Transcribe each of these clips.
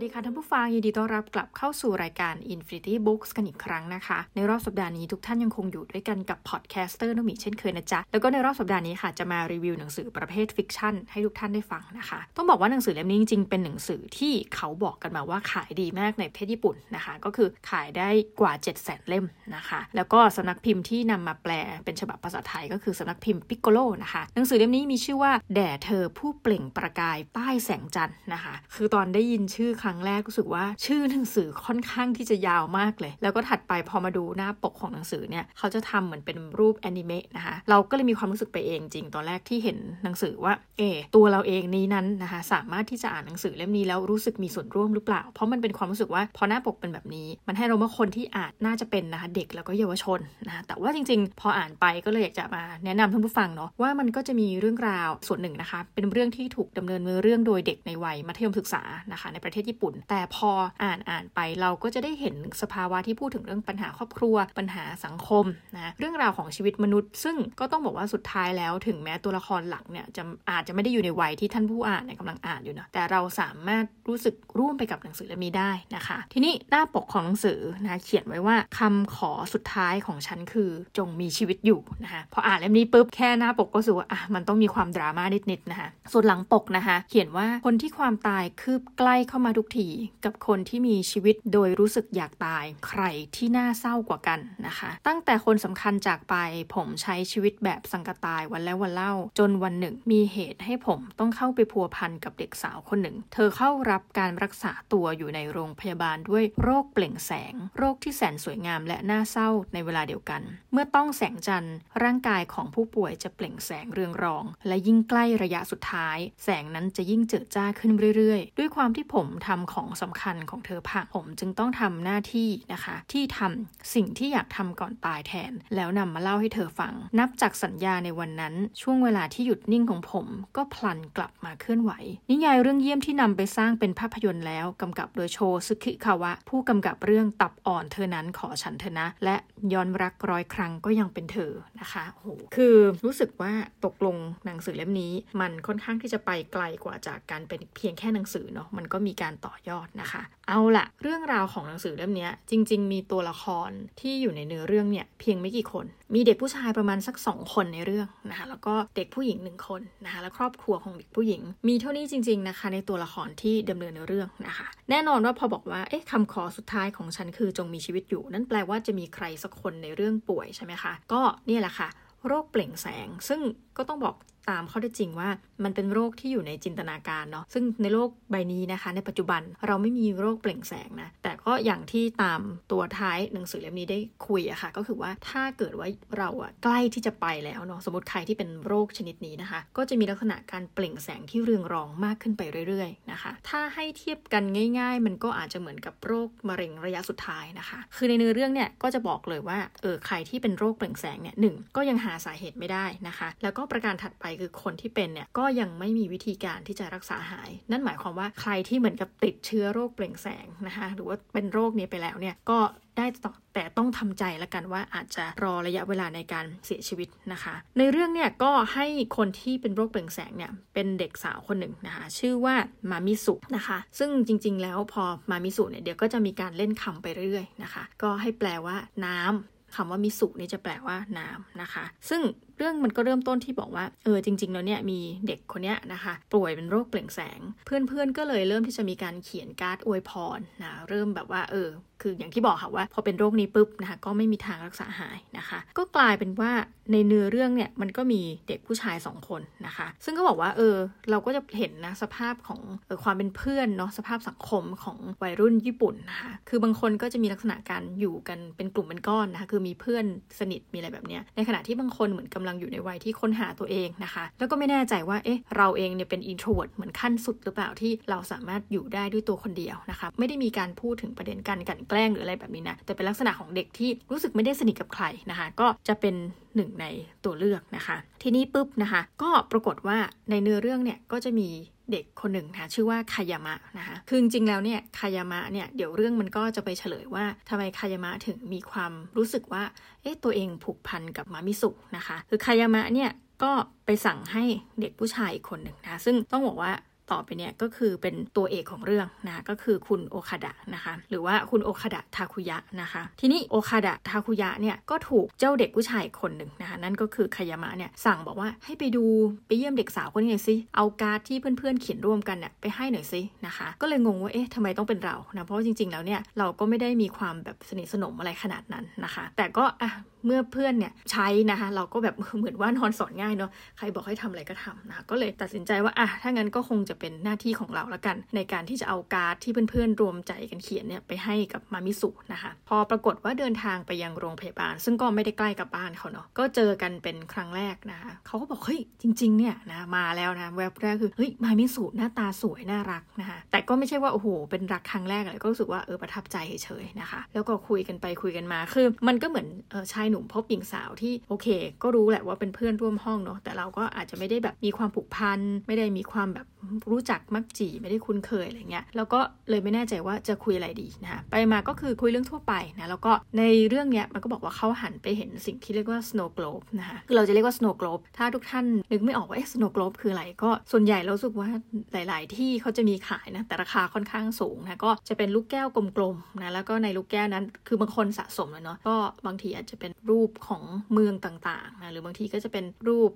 วัสดีค่ะท่านผู้ฟังยินดีต้อนรับกลับเข้าสู่รายการ Infinity Books กันอีกครั้งนะคะ ในรอบสัปดาห์นี้ทุกท่านยังคงอยู่ด้วยกันกับ podcaster นมีเช่นเคยนะจ๊ะ แล้วก็ในรอบสัปดาห์นี้ค่ะจะมารีวิวหนังสือประเภท fiction ให้ทุกท่านได้ฟังนะคะ ต้องบอกว่าหนังสือเล่มนี้จริงๆ เป็นหนังสือที่เขาบอกกันมาว่าขายดีมากในประเทศญี่ปุ่นนะคะ ก็คือขายได้กว่า 7 0 0 0 0เล่มนะคะ แล้วก็สำนักพิมพ์ที่นำมาแปลเป็นฉบับภาษาไทยก็คือสำนักพิมพ์ปิกโกโลนะคะหนังสือเล่มนี้มีชื่อว่าแด่เธอผู้เปล่งประกายใต้แสงจันทร์นะคะ คือตอนได้ยินชื่อครั้งแรกรู้สึกว่าชื่อหนังสือค่อนข้างที่จะยาวมากเลย แล้วก็ถัดไปพอมาดูหน้าปกของหนังสือเนี่ยเขาจะทำเหมือนเป็นรูปแอนิเมะนะคะเราก็เลยมีความรู้สึกไปเองจริงตอนแรกที่เห็นหนังสือว่าเอตัวเราเองนี้นั้นนะคะสามารถที่จะอ่านหนังสือเล่มนี้แล้วรู้สึกมีส่วนร่วมหรือเปล่า เพราะมันเป็นความรู้สึกว่าพอหน้าปกเป็นแบบนี้ มันให้เราว่าคนที่อ่านน่าจะเป็นนะคะเด็กแล้วก็เยาวชนนะคะแต่ว่าจริง ๆ พออ่านไปก็เลยอยากจะมาแนะนำท่านผู้ฟังเนาะว่ามันก็จะมีเรื่องราวส่วนหนึ่งนะคะเป็นเรื่องที่ถูกดำเนินเรื่องโดยเด็กในวัยมัธยมศึกษานะคะในประเทศญี่ปุ่น แต่พออ่านอ่านไปเราก็จะได้เห็นสภาวะที่พูดถึงเรื่องปัญหาครอบครัว ปัญหาสังคมนะเรื่องราวของชีวิตมนุษย์ ซึ่งก็ต้องบอกว่าสุดท้ายแล้วถึงแม้ตัวละครหลักเนี่ยจะอาจจะไม่ได้อยู่ในวัยที่ท่านผู้อ่านเนี่ยกำลังอ่านอยู่นะแต่เราสามารถรู้สึกร่วมไปกับหนังสือเล่มนี้ได้นะคะ ทีนี้หน้าปกของหนังสือนะเขียนไว้ว่าคำขอสุดท้ายของฉันคือจงมีชีวิตอยู่นะคะพออ่านเล่มนี้ปุ๊บแค่หน้าปกก็รู้ว่าอะมันต้องมีความดราม่านิดๆนะคะส่วนหลังปกนะคะ เขียนว่าคนที่ความตายคืบใกล้เข้ามาทุกทีกับคนที่มีชีวิตโดยรู้สึกอยากตายใครที่น่าเศร้ากว่ากันนะคะ ตั้งแต่คนสำคัญจากไปผมใช้ชีวิตแบบสังกตายวันแล้ววันเล่า จนวันหนึ่งมีเหตุให้ผมต้องเข้าไปพัวพันกับเด็กสาวคนหนึ่ง เธอเข้ารับการรักษาตัวอยู่ในโรงพยาบาลด้วยโรคเปล่งแสง โรคที่แสนสวยงามและน่าเศร้าในเวลาเดียวกัน เมื่อต้องแสงจันทร์ร่างกายของผู้ป่วยจะเปล่งแสงเรืองรอง และยิ่งใกล้ระยะสุดท้าย แสงนั้นจะยิ่งเจิดจ้าขึ้นเรื่อยๆ ด้วยความที่ผมทำของสำคัญของเธอพังผมจึงต้องทำหน้าที่นะคะ ที่ทำสิ่งที่อยากทำก่อนตายแทน แล้วนำมาเล่าให้เธอฟัง นับจากสัญญาในวันนั้น ช่วงเวลาที่หยุดนิ่งของผม ก็พลันกลับมาเคลื่อนไหว นิยายเรื่องเยี่ยมที่นำไปสร้างเป็นภาพยนตร์แล้วกำกับโดยโชซึคิคาวะ ผู้กำกับเรื่องตับอ่อนเธอนั้นขอฉันเธอนะ และย้อนรักร้อยครั้งก็ยังเป็นเธอนะคะโอ้โหคือรู้สึกว่าตกลงหนังสือเล่มนี้ มันค่อนข้างที่จะไปไกลกว่าจากการเป็นเพียงแค่หนังสือเนาะมันก็มีการต่อยอดนะคะ เอาละเรื่องราวของหนังสือเล่มนี้จริง ๆ มีตัวละครที่อยู่ในเนื้อเรื่องเนี่ยเพียงไม่กี่คน มีเด็กผู้ชายประมาณสัก 2 คนในเรื่องนะคะแล้วก็เด็กผู้หญิงหนึ่งคนนะคะและครอบครัวของเด็กผู้หญิง มีเท่านี้จริง ๆนะคะ ในตัวละครที่ดำเนินในเรื่องนะคะ แน่นอนว่าพอบอกว่าเอ๊ะคำขอสุดท้ายของฉันคือจงมีชีวิตอยู่ นั่นแปลว่าจะมีใครสักคนในเรื่องป่วยใช่ไหมคะก็เนี่ยแหละค่ะโรคเปล่งแสง ซึ่งก็ต้องบอก ตามข้อเท็จจริงว่า มันเป็นโรคที่อยู่ในจินตนาการเนาะซึ่งในโลกใบนี้นะคะ ในปัจจุบันเราไม่มีโรคเปล่งแสงนะแต่ก็อย่างที่ตามตัวท้ายหนังสือเล่มนี้ได้คุยอะคะ่ะ ก็คือว่าถ้าเกิดว่าเราอะใกล้ที่จะไปแล้วเนาะสมมติใครที่เป็นโรคชนิดนี้นะคะ ก็จะมีลักษณะการเปล่งแสงที่เรืองรองมากขึ้นไปเรื่อยๆนะคะ ถ้าให้เทียบกันง่าย ๆ มันก็อาจจะเหมือนกับโรคมะเร็งระยะสุดท้ายนะคะ คือในเนื้อเรื่องเนี่ยก็จะบอกเลยว่าเออใครที่เป็นโรคเปล่งแสงเนี่ยหนึ่งก็ยังหาสาเหตุไม่ได้นะคะ แล้วก็ประการถัดไปคือคนที่เป็นเนี่ยก็ยังไม่มีวิธีการที่จะรักษาหาย นั่นหมายความว่าใครที่เหมือนกับติดเชื้อโรคเปล่งแสงนะคะหรือว่าเป็นโรคนี้ไปแล้วเนี่ยก็ได้แต่ต้องทำใจละกันว่าอาจจะรอระยะเวลาในการเสียชีวิตนะคะ ในเรื่องเนี่ยก็ให้คนที่เป็นโรคเปล่งแสงเนี่ยเป็นเด็กสาวคนหนึ่งนะคะ ชื่อว่ามามิสุนะคะ ซึ่งจริง ๆ แล้วพอมามิสุเนี่ยเดี๋ยวก็จะมีการเล่นคำไปเรื่อยๆนะคะ ก็ให้แปลว่าน้ำคำว่ามิสุนี่จะแปลว่าน้ำนะคะ ซึ่ง เรื่องมันก็เริ่มต้นที่บอกว่าเออจริง ๆ แล้วเนี่ยมีเด็กคนนี้นะคะป่วยเป็นโรคเปล่งแสง เพื่อนๆก็เลยเริ่มที่จะมีการเขียนการ์ดอวยพรนะเริ่มแบบว่าเออคืออย่างที่บอกค่ะว่าพอเป็นโรคนี้ปุ๊บนะคะก็ไม่มีทางรักษาหายนะคะ ก็กลายเป็นว่าในเนื้อเรื่องเนี่ยมันก็มีเด็กผู้ชาย 2 คนนะคะ ซึ่งก็บอกว่าเออเราก็จะเห็นนะสภาพของออความเป็นเพื่อนเนาะสภาพสังคมของวัยรุ่นญี่ปุ่นนะคะคือบางคนก็จะมีลักษณะการอยู่กันเป็นกลุ่มเป็นก้อนนะคะคือมีเพื่อนสนิทมีอะไรแบบเนี้ยในขณะที่บางคนเหมือนกำลังอยู่ในวัยที่ค้นหาตัวเองนะคะ แล้วก็ไม่แน่ใจว่าเอ๊ะเราเองเนี่ยเป็น introvert เหมือนขั้นสุดหรือเปล่าที่เราสามารถอยู่ได้ด้วยตัวคนเดียวนะคะไม่ได้มีการพูดถึงประเด็นการกลั่นแกล้งหรืออะไรแบบนี้นะแต่เป็นลักษณะของเด็กที่รู้สึกไม่ได้สนิทกับใครนะคะ ก็จะเป็นหนึ่งในตัวเลือกนะคะ ทีนี้ปุ๊บนะคะ ก็ปรากฏว่าในเนื้อเรื่องเนี่ยก็จะมี เด็กคนหนึ่งนะชื่อว่าคายามะนะคะคือจริงๆแล้วเนี่ยคายามะเนี่ยเดี๋ยวเรื่องมันก็จะไปเฉลยว่าทำไมคายามะถึงมีความรู้สึกว่าเอ๊ะตัวเองผูกพันกับมามิสุนะคะ คือคายามะเนี่ยก็ไปสั่งให้เด็กผู้ชายอีกคนหนึ่งนะซึ่งต้องบอกว่า ต่อไปเนี่ยก็คือเป็นตัวเอกของเรื่องนะก็คือคุณโอคาดะนะคะหรือว่าคุณโอคาดะทาคุยะนะคะทีนี้โอคาดะทาคุยะเนี่ยก็ถูกเจ้าเด็กผู้ชายคนหนึ่งนะคะนั่นก็คือคายามะเนี่ยสั่งบอกว่าให้ไปดูไปเยี่ยมเด็กสาวคนนี้หน่อยสิเอาการ์ดที่เพื่อนๆเขียนร่วมกันเนี่ยไปให้หน่อยสินะคะก็เลยงงว่าเอ๊ะทำไมต้องเป็นเรานะเพราะจริงๆแล้วเนี่ยเราก็ไม่ได้มีความแบบสนิทสนมอะไรขนาดนั้นนะคะ แต่ก็อะ เมื่อเพื่อนเนี่ยใช้นะคะเราก็แบบเหมือนว่านอนสอนง่ายเนาะใครบอกให้ทำอะไรก็ทำนะก็เลยตัดสินใจว่าอะถ้างั้นก็คงจะเป็นหน้าที่ของเราละกัน ในการที่จะเอาการ์ดที่เพื่อนๆรวมใจกันเขียนเนี่ยไปให้กับมามิสุนะคะพอปรากฏว่าเดินทางไปยังโรงพยาบาล ซึ่งก็ไม่ได้ใกล้กับบ้านเขาเนาะก็เจอกันเป็นครั้งแรกนะคะเขาก็บอกเฮ้ยจริง ๆเนี่ยนะมาแล้วนะแวบแรกคือเฮ้ยมามิสุหน้าตาสวยน่ารักนะคะแต่ก็ไม่ใช่ว่าโอ้โหเป็นรักครั้งแรกอะไรก็รู้สึกว่าเออประทับใจเฉยๆนะคะ แล้วก็คุยกันไปคุยกันมาคือมันก็เหมือนเออชายหนุ่มพบหญิงสาวที่โอเค ก็รู้แหละว่าเป็นเพื่อนร่วมห้องเนาะแต่เราก็อาจจะไม่ได้แบบมีความผูกพันไม่ได้มีความแบบรู้จักมักจีไม่ได้คุ้นเคยอะไรเงี้ยแล้วก็เลยไม่แน่ใจว่าจะคุยอะไรดีนะคะไปมาก็คือคุยเรื่องทั่วไปนะแล้วก็ในเรื่องเนี้ยมันก็บอกว่าเขาหันไปเห็นสิ่งที่เรียกว่า snow globe นะคะคือเราจะเรียกว่า snow globe ถ้าทุกท่านนึกไม่ออกว่า snow globe คืออะไรก็ส่วนใหญ่เราสึกว่าหลาย ๆ ที่เขาจะมีขายนะแต่ราคาค่อนข้างสูงนะก็จะเป็นลูกแก้วกลม ๆ นะแล้วก็ในลูกแก้วนั้นคือบางคนสะสมเลยเนาะก็บางทีอาจจะเป็นรูปของเมืองต่างๆนะหรือบางทีก็จะเป็นรูป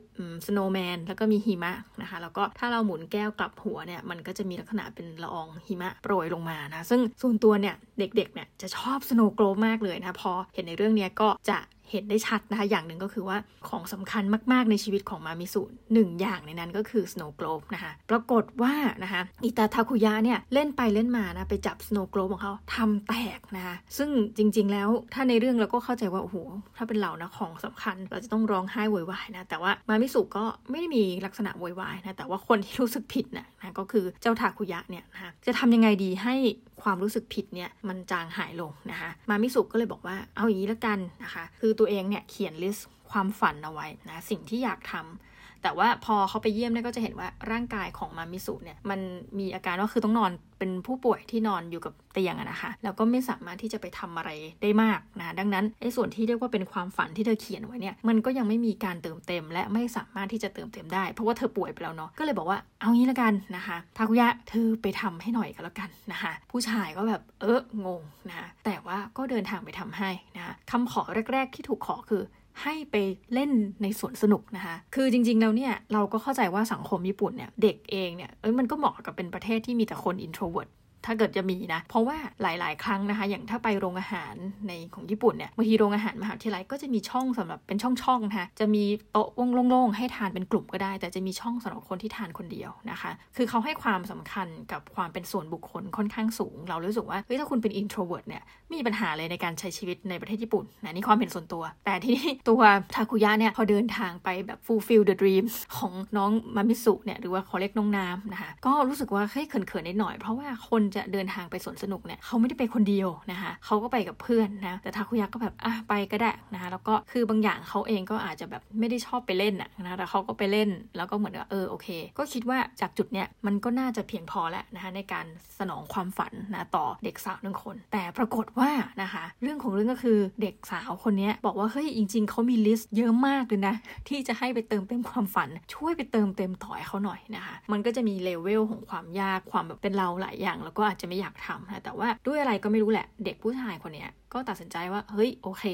สโนว์แมนแล้วก็มีหิมะนะคะแล้วก็ถ้าเราหมุนแก้วกลับหัวเนี่ยมันก็จะมีลักษณะเป็นละอองหิมะโปรยลงมานะซึ่งส่วนตัวเนี่ยเด็กๆเนี่ยจะชอบสโนว์โกลบมากเลยนะพอเห็นในเรื่องนี้ก็จะ เห็นได้ชัดนะคะ อย่างหนึ่งก็คือว่าของสำคัญมากๆในชีวิตของมามิสุหนึ่งอย่างในนั้นก็คือ Snow Globe นะคะ ปรากฏว่านะคะอิตาทาคุยะเนี่ยเล่นไปเล่นมานะไปจับ Snow Globe ของเขาทำแตกนะคะซึ่งจริงๆแล้วถ้าในเรื่องเราก็เข้าใจว่าโอ้โหถ้าเป็นเรานะของสำคัญเราจะต้องร้องไห้โวยวายนะแต่ว่ามามิสุก็ไม่ได้มีลักษณะโวยวายนะแต่ว่าคนที่รู้สึกผิดนะนะก็คือเจ้าทาคุยะเนี่ยนะคะจะทำยังไงดีให้ ความรู้สึกผิดเนี่ยมันจางหายลงนะคะมามิสุก็เลยบอกว่าเอาอย่างนี้ละกันนะคะคือตัวเองเนี่ยเขียนลิสต์ความฝันเอาไว้นะสิ่งที่อยากทำ แต่ว่าพอเขาไปเยี่ยมเนี่ยก็จะเห็นว่าร่างกายของมามิสุเนี่ยมันมีอาการว่าคือต้องนอนเป็นผู้ป่วยที่นอนอยู่กับเตียงอะนะคะ แล้วก็ไม่สามารถที่จะไปทำอะไรได้มากนะ ดังนั้นไอ้ส่วนที่เรียกว่าเป็นความฝันที่เธอเขียนไว้เนี่ย มันก็ยังไม่มีการเติมเต็ม และไม่สามารถที่จะเติมเต็มได้ เพราะว่าเธอป่วยไปแล้วเนาะ ก็เลยบอกว่าเอางี้ละกันนะคะทาคุยะเธอไปทำให้หน่อยก็แล้วกันนะคะ ผู้ชายก็แบบเอองงนะ แต่ว่าก็เดินทางไปทำให้นะคำขอแรก ๆ ที่ถูกขอคือ ให้ไปเล่นในสวนสนุกนะคะ คือจริงๆแล้วเนี่ยเราก็เข้าใจว่าสังคมญี่ปุ่นเนี่ยเด็กเองเนี่ยเอ้ยมันก็เหมาะกับเป็นประเทศที่มีแต่คน introvert ถ้าเกิดจะมีนะ เพราะว่าหลาย ๆ ครั้งนะคะ อย่างถ้าไปโรงอาหารในของญี่ปุ่นเนี่ยบางทีโรงอาหารมหาวิทยาลัยก็จะมีช่องสำหรับเป็นช่อง ๆ นะคะ จะมีโต๊ะโล่ง ๆ ให้ทานเป็นกลุ่มก็ได้ แต่จะมีช่องสำหรับคนที่ทานคนเดียวนะคะ คือเขาให้ความสำคัญกับความเป็นส่วนบุคคลค่อนข้างสูง เรารู้สึกว่าเฮ้ยถ้าคุณเป็น introvert เนี่ยมีปัญหาเลยในการใช้ชีวิตในประเทศญี่ปุ่นนะนี่ความเห็นส่วนตัว แต่ที่นี่ตัวทาคุยะเนี่ยพอเดินทางไปแบบ fulfill the dream ของน้องมามิสุเนี่ยหรือว่าเขาเรียกน้องน้ำนะคะก็รู้สึกว่าเฮ้ยเขินๆนิดหน่อยเพราะว่าคนจะเดินทางไปสวนสนุกเนี่ยเขาไม่ได้ไปคนเดียวนะคะเขาก็ไปกับเพื่อนนะแต่ทาคุยะก็แบบอะไปก็ได้นะคะแล้วก็คือบางอย่างเขาเองก็อาจจะแบบไม่ได้ชอบไปเล่นนะแต่เขาก็ไปเล่นแล้วก็เหมือนว่าเออโอเค ก็คิดว่าจากจุดเนี้ยมันก็น่าจะเพียงพอแล้วนะคะในการสนองความฝันนะต่อเด็กสาวหนึ่งคน แต่ปรากฏว่านะคะเรื่องของเรื่องก็คือเด็กสาวคนนี้บอกว่าเฮ้ยจริง ๆเขามี list เยอะมากเลยนะที่จะให้ไปเติมเต็มความฝัน ช่วยไปเติมเต็มต่อให้เขาหน่อยนะคะมันก็จะมีเลเวลของความยากความแบบเป็นเราหลายอย่าง แล้วก็อาจจะไม่อยากทำนะแต่ว่าด้วยอะไรก็ไม่รู้แหละ เด็กผู้ชายคนนี้ ก็ตัดสินใจว่า เฮ้ย โอเค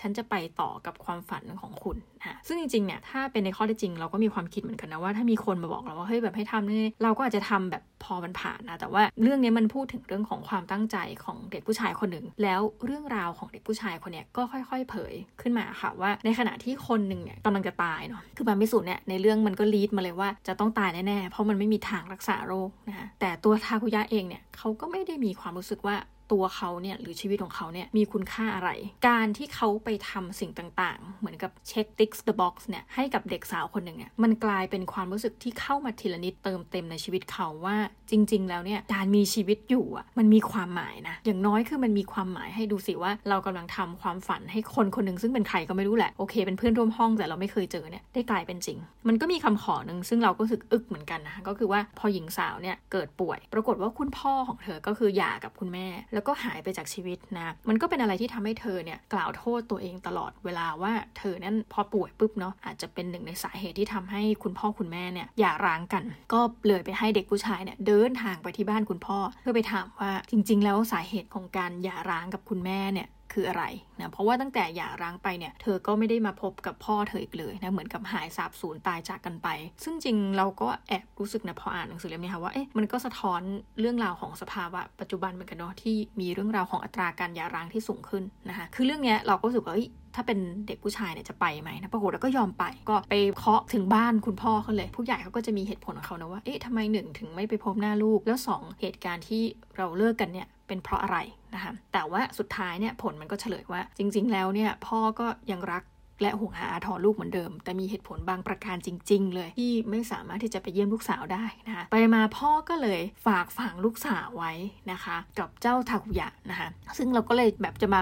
ฉันจะไปต่อกับความฝันของคุณนะซึ่งจริงๆ เนี่ย ถ้าเป็นในข้อเท็จจริง เราก็มีความคิดเหมือนกันนะว่าถ้ามีคนมาบอกเราว่า เฮ้ย แบบให้ทำนี่เราก็อาจจะทำแบบพอมันผ่านนะ แต่ว่าเรื่องนี้มันพูดถึงเรื่องของความตั้งใจของเด็กผู้ชายคนหนึ่ง แล้วเรื่องราวของเด็กผู้ชายคนนี้ก็ค่อยๆ เผยขึ้นมาค่ะว่า ในขณะที่คนหนึ่งเนี่ยกำลังจะตายเนาะ คือบางมิสุดเนี่ย ในเรื่องมันก็ลีดมาเลยว่าจะต้องตายแน่ๆ เพราะมันไม่มีทางรักษาโรคนะคะแต่ตัวทาคุยะเองเนี่ยเขาก็ไม่ได้มีความรู้สึกว่า ตัวเขาเนี่ยหรือชีวิตของเขาเนี่ยมีคุณค่าอะไร การที่เขาไปทำสิ่งต่างๆ เหมือนกับเช็ค tick the box เนี่ยให้กับเด็กสาวคนหนึ่งเนี่ยมันกลายเป็นความรู้สึกที่เข้ามาทีละนิดเติมเต็มในชีวิตเขาว่าจริง ๆ แล้วเนี่ยการมีชีวิตอยู่อะมันมีความหมายนะอย่างน้อยคือมันมีความหมายให้ดูสิว่าเรากำลังทำความฝันให้คนคนหนึ่งซึ่งเป็นใครก็ไม่รู้แหละโอเค เป็นเพื่อนร่วมห้องแต่เราไม่เคยเจอเนี่ยได้กลายเป็นจริง มันก็มีคำขอหนึ่งซึ่งเราก็รู้สึกอึกเหมือนกันนะก็คือว่าพอหญิงสาวเนี่ยเกิดป่วย ปรากฏว่าคุณพ่อของเธอก็คือหย่ากับคุณแม่แล้วแล้วก็หายไปจากชีวิตนะ มันก็เป็นอะไรที่ทำให้เธอเนี่ยกล่าวโทษตัวเองตลอดเวลาว่าเธอนั้นพอป่วยปุ๊บเนาะอาจจะเป็นหนึ่งในสาเหตุที่ทำให้คุณพ่อคุณแม่เนี่ยหย่าร้างกัน ก็เลยไปให้เด็กผู้ชายเนี่ยเดินทางไปที่บ้านคุณพ่อ เพื่อไปถามว่าจริง ๆ แล้วสาเหตุของการหย่าร้างกับคุณแม่เนี่ย คืออะไรนะเพราะว่าตั้งแต่หย่าร้างไปเนี่ยเธอก็ไม่ได้มาพบกับพ่อเธออีกเลยนะเหมือนกับหายสาบสูญตายจากกันไป ซึ่งจริงเราก็แอบรู้สึกนะพออ่านหนังสือเล่มนี้ค่ะว่าเอ๊ะมันก็สะท้อนเรื่องราวของสภาวะปัจจุบันเหมือนกันเนาะที่มีเรื่องราวของอัตราการหย่าร้างที่สูงขึ้นนะคะคือเรื่องเนี้ยเราก็รู้สึกว่า ถ้าเป็นเด็กผู้ชายเนี่ยจะไปไหมนะปรากฏแล้วก็ยอมไปก็ไปเคาะถึงบ้านคุณพ่อเขาเลย ผู้ใหญ่เขาก็จะมีเหตุผลของเขานะว่าเอ๊ะทำไมหนึ่งถึงไม่ไปพบหน้าลูกแล้ว 2 เหตุการณ์ที่เราเลิกกันเนี่ยเป็นเพราะอะไรนะคะแต่ว่าสุดท้ายเนี่ยผลมันก็เฉลยว่า จริง ๆ แล้วเนี่ยพ่อก็ยังรัก และห่วงหาอาทรลูกเหมือนเดิม แต่มีเหตุผลบางประการจริง ๆ เลย ที่ไม่สามารถที่จะไปเยี่ยมลูกสาวได้นะคะไปมาพ่อก็เลยฝากฝังลูกสาวไว้นะคะ กับเจ้าทาคุยะนะคะซึ่งเราก็เลยแบบจะมา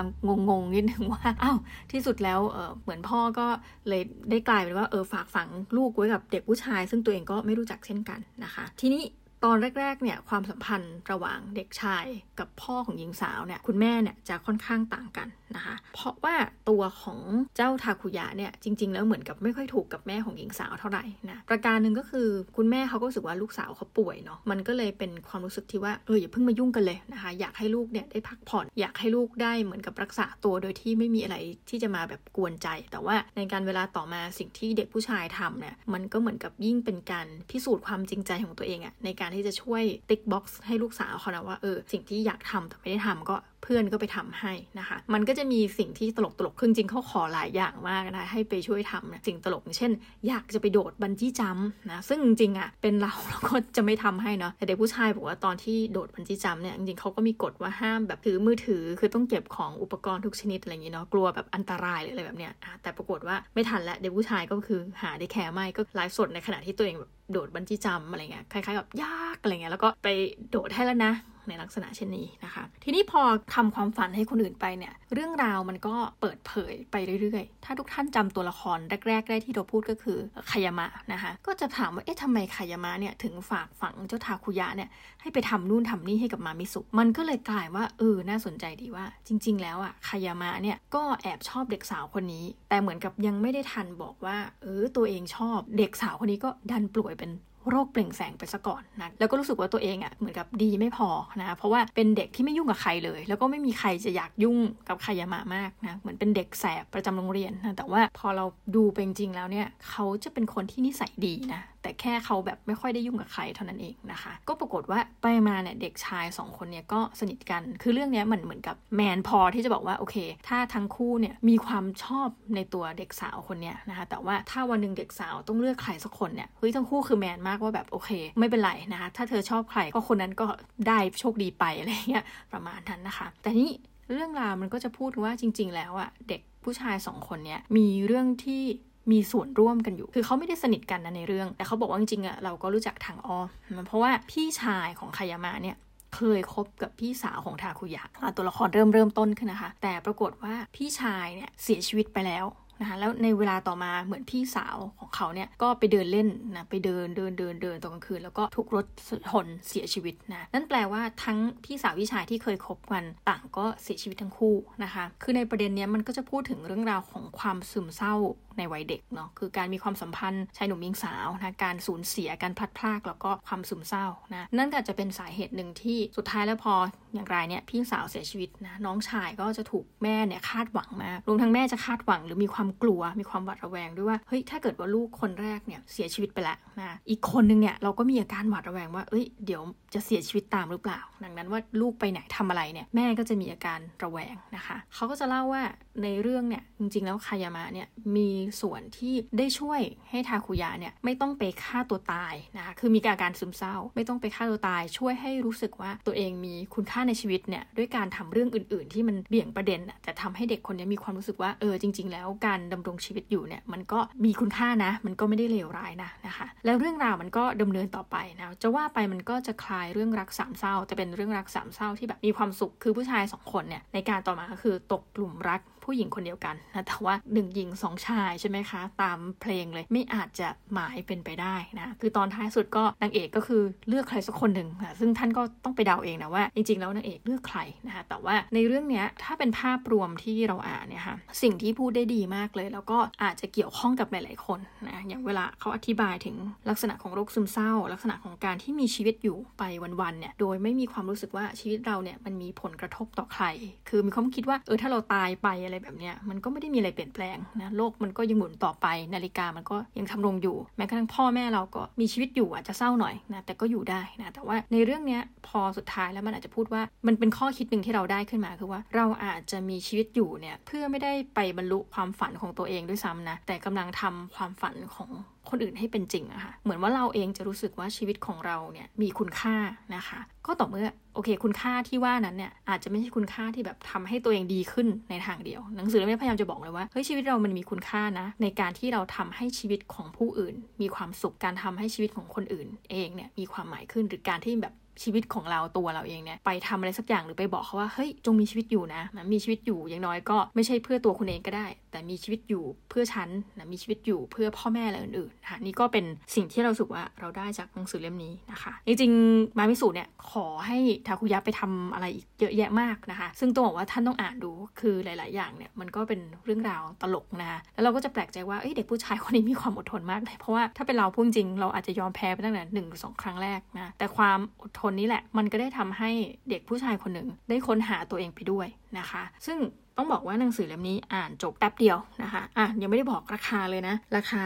งงๆนิดนึงว่าอ้าวที่สุดแล้วเออเหมือนพ่อก็เลยได้กลายเป็นว่าเออฝากฝังลูกไว้กับเด็กผู้ชาย ซึ่งตัวเองก็ไม่รู้จักเช่นกันนะคะ ทีนี้ ตอนแรกๆ เนี่ยความสัมพันธ์ระหว่างเด็กชายกับพ่อของหญิงสาวเนี่ยคุณแม่เนี่ยจะค่อนข้างต่างกันนะคะ เพราะว่าตัวของเจ้าทาคุยะเนี่ยจริง ๆ แล้วเหมือนกับไม่ค่อยถูกกับแม่ของหญิงสาวเท่าไหร่นะประการหนึ่งก็คือคุณแม่เขาก็รู้สึกว่าลูกสาวเขาป่วยเนาะมันก็เลยเป็นความรู้สึกที่ว่าเอออย่าเพิ่งมายุ่งกันเลยนะคะอยากให้ลูกเนี่ยได้พักผ่อน อยากให้ลูกได้เหมือนกับรักษาตัวโดยที่ไม่มีอะไรที่จะมาแบบกวนใจ แต่ว่าในการเวลาต่อมาสิ่งที่เด็กผู้ชายทำเนี่ยมันก็เหมือนกับยิ่งเป็นการพิสูจน์ความจริงใจของตัวเองอะในการที่จะช่วยติ๊กบ็อกซ์ให้ลูกสาวเขานะว่าเออสิ่งที่อยากทำแต่ไม่ได้ทำก็เพื่อนก็ไปทำให้นะคะ มันก็จะมีสิ่งที่ตลกตลกคือจริงเขาขอหลายอย่างมากนะให้ไปช่วยทำนะสิ่งตลกเช่น อยากจะไปโดดบันจี้จัมนะซึ่งจริงๆอะเป็นเราเราก็จะไม่ทำให้เนาะแต่เด็กผู้ชายบอกว่าตอนที่โดดบันจี้จัมเนี่ยจริงๆเขาก็มีกฎว่าห้ามแบบถือมือถือ คือต้องเก็บของอุปกรณ์ทุกชนิดอะไรอย่างเงี้เนาะกลัวแบบอันตรายหรืออะไรแบบเนี้ยแต่ปรากฏว่าไม่ทันแล้วเด็กผู้ชายก็คือหาได้แค่ไม่ก็ไลฟ์สดในขณะที่ตัวเองแบบโดดบันจี้จัมอะไรเงี้ยคล้ายๆแบบยากอะไรเงี้ยแล้วก็ไปโดดให้แล้วนะ ในลักษณะเช่นนี้นะคะ ทีนี้พอทำความฝันให้คนอื่นไปเนี่ย เรื่องราวมันก็เปิดเผยไปเรื่อยๆ ถ้าทุกท่านจำตัวละครแรก ๆ ได้ที่เราพูดก็คือคายามะนะคะ ก็จะถามว่า เอ๊ะทำไมคายามะเนี่ยถึงฝากฝังเจ้าทาคุยะเนี่ยให้ไปทำนู่นทำนี่ให้กับมามิสุมันก็เลยกลายว่าเออ น่าสนใจดีว่า จริง ๆ แล้วอะคายามะเนี่ยก็แอบชอบเด็กสาวคนนี้ แต่เหมือนกับยังไม่ได้ทันบอกว่า เออ ตัวเองชอบ เด็กสาวคนนี้ก็ดันป่วยเป็น โรคเปล่งแสงไปซะก่อนนะแล้วก็รู้สึกว่าตัวเองอะ่ะเหมือนกับดีไม่พอนะเพราะว่าเป็นเด็กที่ไม่ยุ่งกับใครเลย แล้วก็ไม่มีใครจะอยากยุ่งกับใครยามามากนะเหมือนเป็นเด็กแสบประจำโรงเรียนนะแต่ว่าพอเราดูเป็นจริงแล้วเนี่ยเขาจะเป็นคนที่นิสัยดีนะ แต่แค่เขาแบบไม่ค่อยได้ยุ่งกับใครเท่านั้นเองนะคะ ก็ปรากฏว่าไปมาเนี่ยเด็กชายสองคนเนี่ยก็สนิทกัน คือเรื่องนี้เหมันเหมือนกับแมนพอที่จะบอกว่าโอเค ถ้าทั้งคู่เนี่ยมีความชอบในตัวเด็กสาวคนเนี้ยนะคะ แต่ว่าถ้าวันหนึ่งเด็กสาวต้องเลือกใครสักคนเนี่ยเฮ้ยทั้งคู่คือแมนมากว่าแบบโอเค ไม่เป็นไรนะคะถ้าเธอชอบใครก็คนนั้นก็ได้โชคดีไปอะไรเงี้ยประมาณนั้นนะคะ แต่นี้เรื่องราวมันก็จะพูดว่าจริง ๆ แล้วอะเด็กผู้ชายสองคนเนี่ยมีเรื่องที่ มีส่วนร่วมกันอยู่ คือเขาไม่ได้สนิทกันนะในเรื่อง แต่เขาบอกว่าจริงๆอะเราก็รู้จักทางอ้อมเพราะว่าพี่ชายของคายามะเนี่ยเคยคบกับพี่สาวของทาคุยะตัวละครเริ่มเริ่มต้นขึ้นนะคะ แต่ปรากฏว่าพี่ชายเนี่ยเสียชีวิตไปแล้ว นะคะแล้วในเวลาต่อมาเหมือนพี่สาวของเขาเนี่ยก็ไปเดินเล่นนะไปเดินเดินเดินเดินตอนกลางคืน แล้วก็ถูกรถชนเสียชีวิตนะนั่นแปลว่าทั้งพี่สาวพี่ชายที่เคยคบกันต่างก็เสียชีวิตทั้งคู่นะคะคือในประเด็นนี้มันก็จะพูดถึงเรื่องราวของความซึมเศร้าในวัยเด็กเนาะคือการมีความสัมพันธ์ชายหนุ่มหญิงสาวนะการสูญเสียการพลัดพรากแล้วก็ความซึมเศร้านะนั่นก็จะเป็นสาเหตุหนึ่งที่สุดท้ายแล้วพออย่างไรเนี่ยพี่สาวเสียชีวิตนะน้องชายก็จะถูกแม่เนี่ยคาดหวังมากรวมทั้งแม่จะคาดหวังหรือมีความกลัว มีความหวาดระแวงด้วยว่าเฮ้ยถ้าเกิดว่าลูกคนแรกเนี่ยเสียชีวิตไปแล้วนะอีกคนนึงเนี่ยเราก็มีอาการหวาดระแวงว่าเอ้ยเดี๋ยวจะเสียชีวิตตามหรือเปล่า ดังนั้นว่าลูกไปไหนทำอะไรเนี่ยแม่ก็จะมีอาการระแวงนะคะ เขาก็จะเล่าว่าในเรื่องเนี่ยจริงๆ แล้วคายามะเนี่ยมีส่วนที่ได้ช่วยให้ทาคุยะเนี่ยไม่ต้องไปฆ่าตัวตายนะคะคือมีอาการซึมเศร้า ไม่ต้องไปฆ่าตัวตาย ช่วยให้รู้สึกว่าตัวเองมีคุณค่าในชีวิตเนี่ยด้วยการทำเรื่องอื่น ๆ ที่มันเบี่ยงประเด็นแต่ทำให้เด็กคนนี้มีความรู้สึกว่าเออจริง ๆ แล้วการดำรงชีวิตอยู่เนี่ยมันก็มีคุณค่านะ มันก็ไม่ได้เลวร้ายนะนะคะ แล้วเรื่องราวมันก็ดำเนินต่อไปนะจะว่าไปมันก็จะคลายเรื่องรักสามเศร้าแต่เป็นเรื่องรักสามเศร้าที่แบบมีความสุขคือผู้ชายสองคนเนี่ยในการต่อมาก็คือตกกลุ่มรักผู้หญิงคนเดียวกันนะแต่ว่าหนึ่งหญิงสองชายใช่ไหมคะ ตามเพลงเลยไม่อาจจะหมายเป็นไปได้นะคือตอนท้ายสุดก็นางเอกก็คือเลือกใครสักคนหนึ่งนะซึ่งท่านก็ต้องไปเดาเองนะว่า จริงๆแล้วนางเอกเลือกใครนะคะแต่ว่าในเรื่องเนี้ยถ้าเป็นภาพรวมที่เราอ่านเนี่ยค่ะสิ่งที่พูดได้ดีมากเลย แล้วก็อาจจะเกี่ยวข้องกับหลายๆคนนะอย่างเวลาเขาอธิบายถึงลักษณะของโรคซึมเศร้า ลักษณะของการที่มีชีวิตอยู่ไปวันๆเนี่ยโดยไม่มีความรู้สึกว่าชีวิตเราเนี่ยมันมีผลกระทบต่อใคร คือมีความคิดว่าเออถ้าเราตายไปอะไรแบบเนี้ยมันก็ไม่ได้มีอะไรเปลี่ยนแปลงนะโลกมันก็ยังหมุนต่อไปนาฬิกามันก็ยังทำรงอยู่ แม้กระทั่งพ่อแม่เราก็มีชีวิตอยู่อาจจะเศร้าหน่อยนะแต่ก็อยู่ได้นะแต่ว่าในเรื่องเนี้ยพอสุดท้ายแล้วมันอาจจะพูดว่ามันเป็นข้อคิดหนึ่งที่เราได้ขึ้นมาคือว่าเราอาจจะมีชีวิตอยู่เนี่ยเพื่อไม่ได้ไปบรรลุความฝันของตัวเองด้วยซ้ำนะแต่กำลังทำความฝันของ คนอื่นให้เป็นจริงอะค่ะ เหมือนว่าเราเองจะรู้สึกว่าชีวิตของเราเนี่ยมีคุณค่านะคะ ก็ต่อเมื่อโอเค คุณค่าที่ว่านั้นเนี่ยอาจจะไม่ใช่คุณค่าที่แบบทำให้ตัวเองดีขึ้นในทางเดียว หนังสือเล่มนี้พยายามจะบอกเลยว่าเฮ้ยชีวิตเรามันมีคุณค่านะ ในการที่เราทำให้ชีวิตของผู้อื่น มีความสุขการทำให้ชีวิตของคนอื่น เองเนี่ยมีความหมายขึ้นหรือการที่แบบ ชีวิตของเราตัวเราเองเนี่ยไปทำอะไรสักอย่างหรือไปบอกเขาว่าเฮ้ยจงมีชีวิตอยู่นะนะมีชีวิตอยู่อย่างน้อยก็ไม่ใช่เพื่อตัวคุณเองก็ได้ แต่มีชีวิตอยู่เพื่อฉันนะมีชีวิตอยู่เพื่อพ่อแม่และอื่นๆนะคะนี่ก็เป็นสิ่งที่เราสึกว่าเราได้จากหนังสือเล่มนี้นะคะจริงๆมามิสุเนี่ยขอให้ทาคุยะไปทำอะไรอีกเยอะแยะมากนะคะ ซึ่งต้องบอกว่าท่านต้องอ่านดูคือหลาย ๆ อย่างเนี่ยมันก็เป็นเรื่องราวตลกนะคะแล้วเราก็จะแปลกใจว่าเด็กผู้ชายคนนี้มีความอดทนมากเลยเพราะว่าถ้าเป็นเราพูดจริงเราอาจจะยอมแพ้ไปตั้งแต่หนึ่งหรือสองครั้งแรกนะแต่ความอดทนนี้แหละ มันก็ได้ทำให้เด็กผู้ชายคนหนึ่งได้ค้นหาตัวเองไปด้วยนะคะ ซึ่งต้องบอกว่าหนังสือเล่มนี้อ่านจบแป๊บเดียวนะคะ อะยังไม่ได้บอกราคาเลยนะ ราคา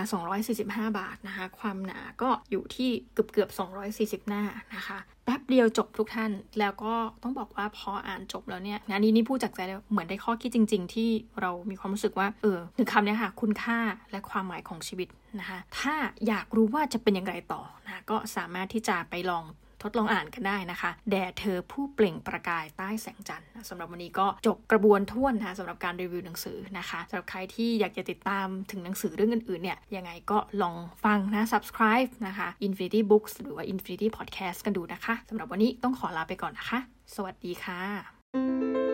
245 บาทนะคะ ความหนาก็อยู่ที่เกือบเกือบ240 หน้านะคะ แป๊บเดียวจบทุกท่าน แล้วก็ต้องบอกว่าพออ่านจบแล้วเนี่ยงานนี้นี่พูดจากใจเลยเหมือนได้ข้อคิดจริง ๆ ที่เรามีความรู้สึกว่า เออถึงคำนี้ค่ะ คุณค่าและความหมายของชีวิตนะคะ ถ้าอยากรู้ว่าจะเป็นยังไงต่อนะ ก็สามารถที่จะไปลอง ทดลองอ่านกันได้นะคะ แด่เธอผู้เปล่งประกายใต้แสงจันทร์สำหรับวันนี้ก็จบกระบวนท่วนนะคะสำหรับการรีวิวหนังสือนะคะสำหรับใครที่อยากจะติดตามถึงหนังสือเรื่องอื่นๆเนี่ยยังไงก็ลองฟังนะ subscribe นะคะ Infinity Books หรือว่า Infinity Podcast กันดูนะคะสำหรับวันนี้ต้องขอลาไปก่อนนะคะ สวัสดีค่ะ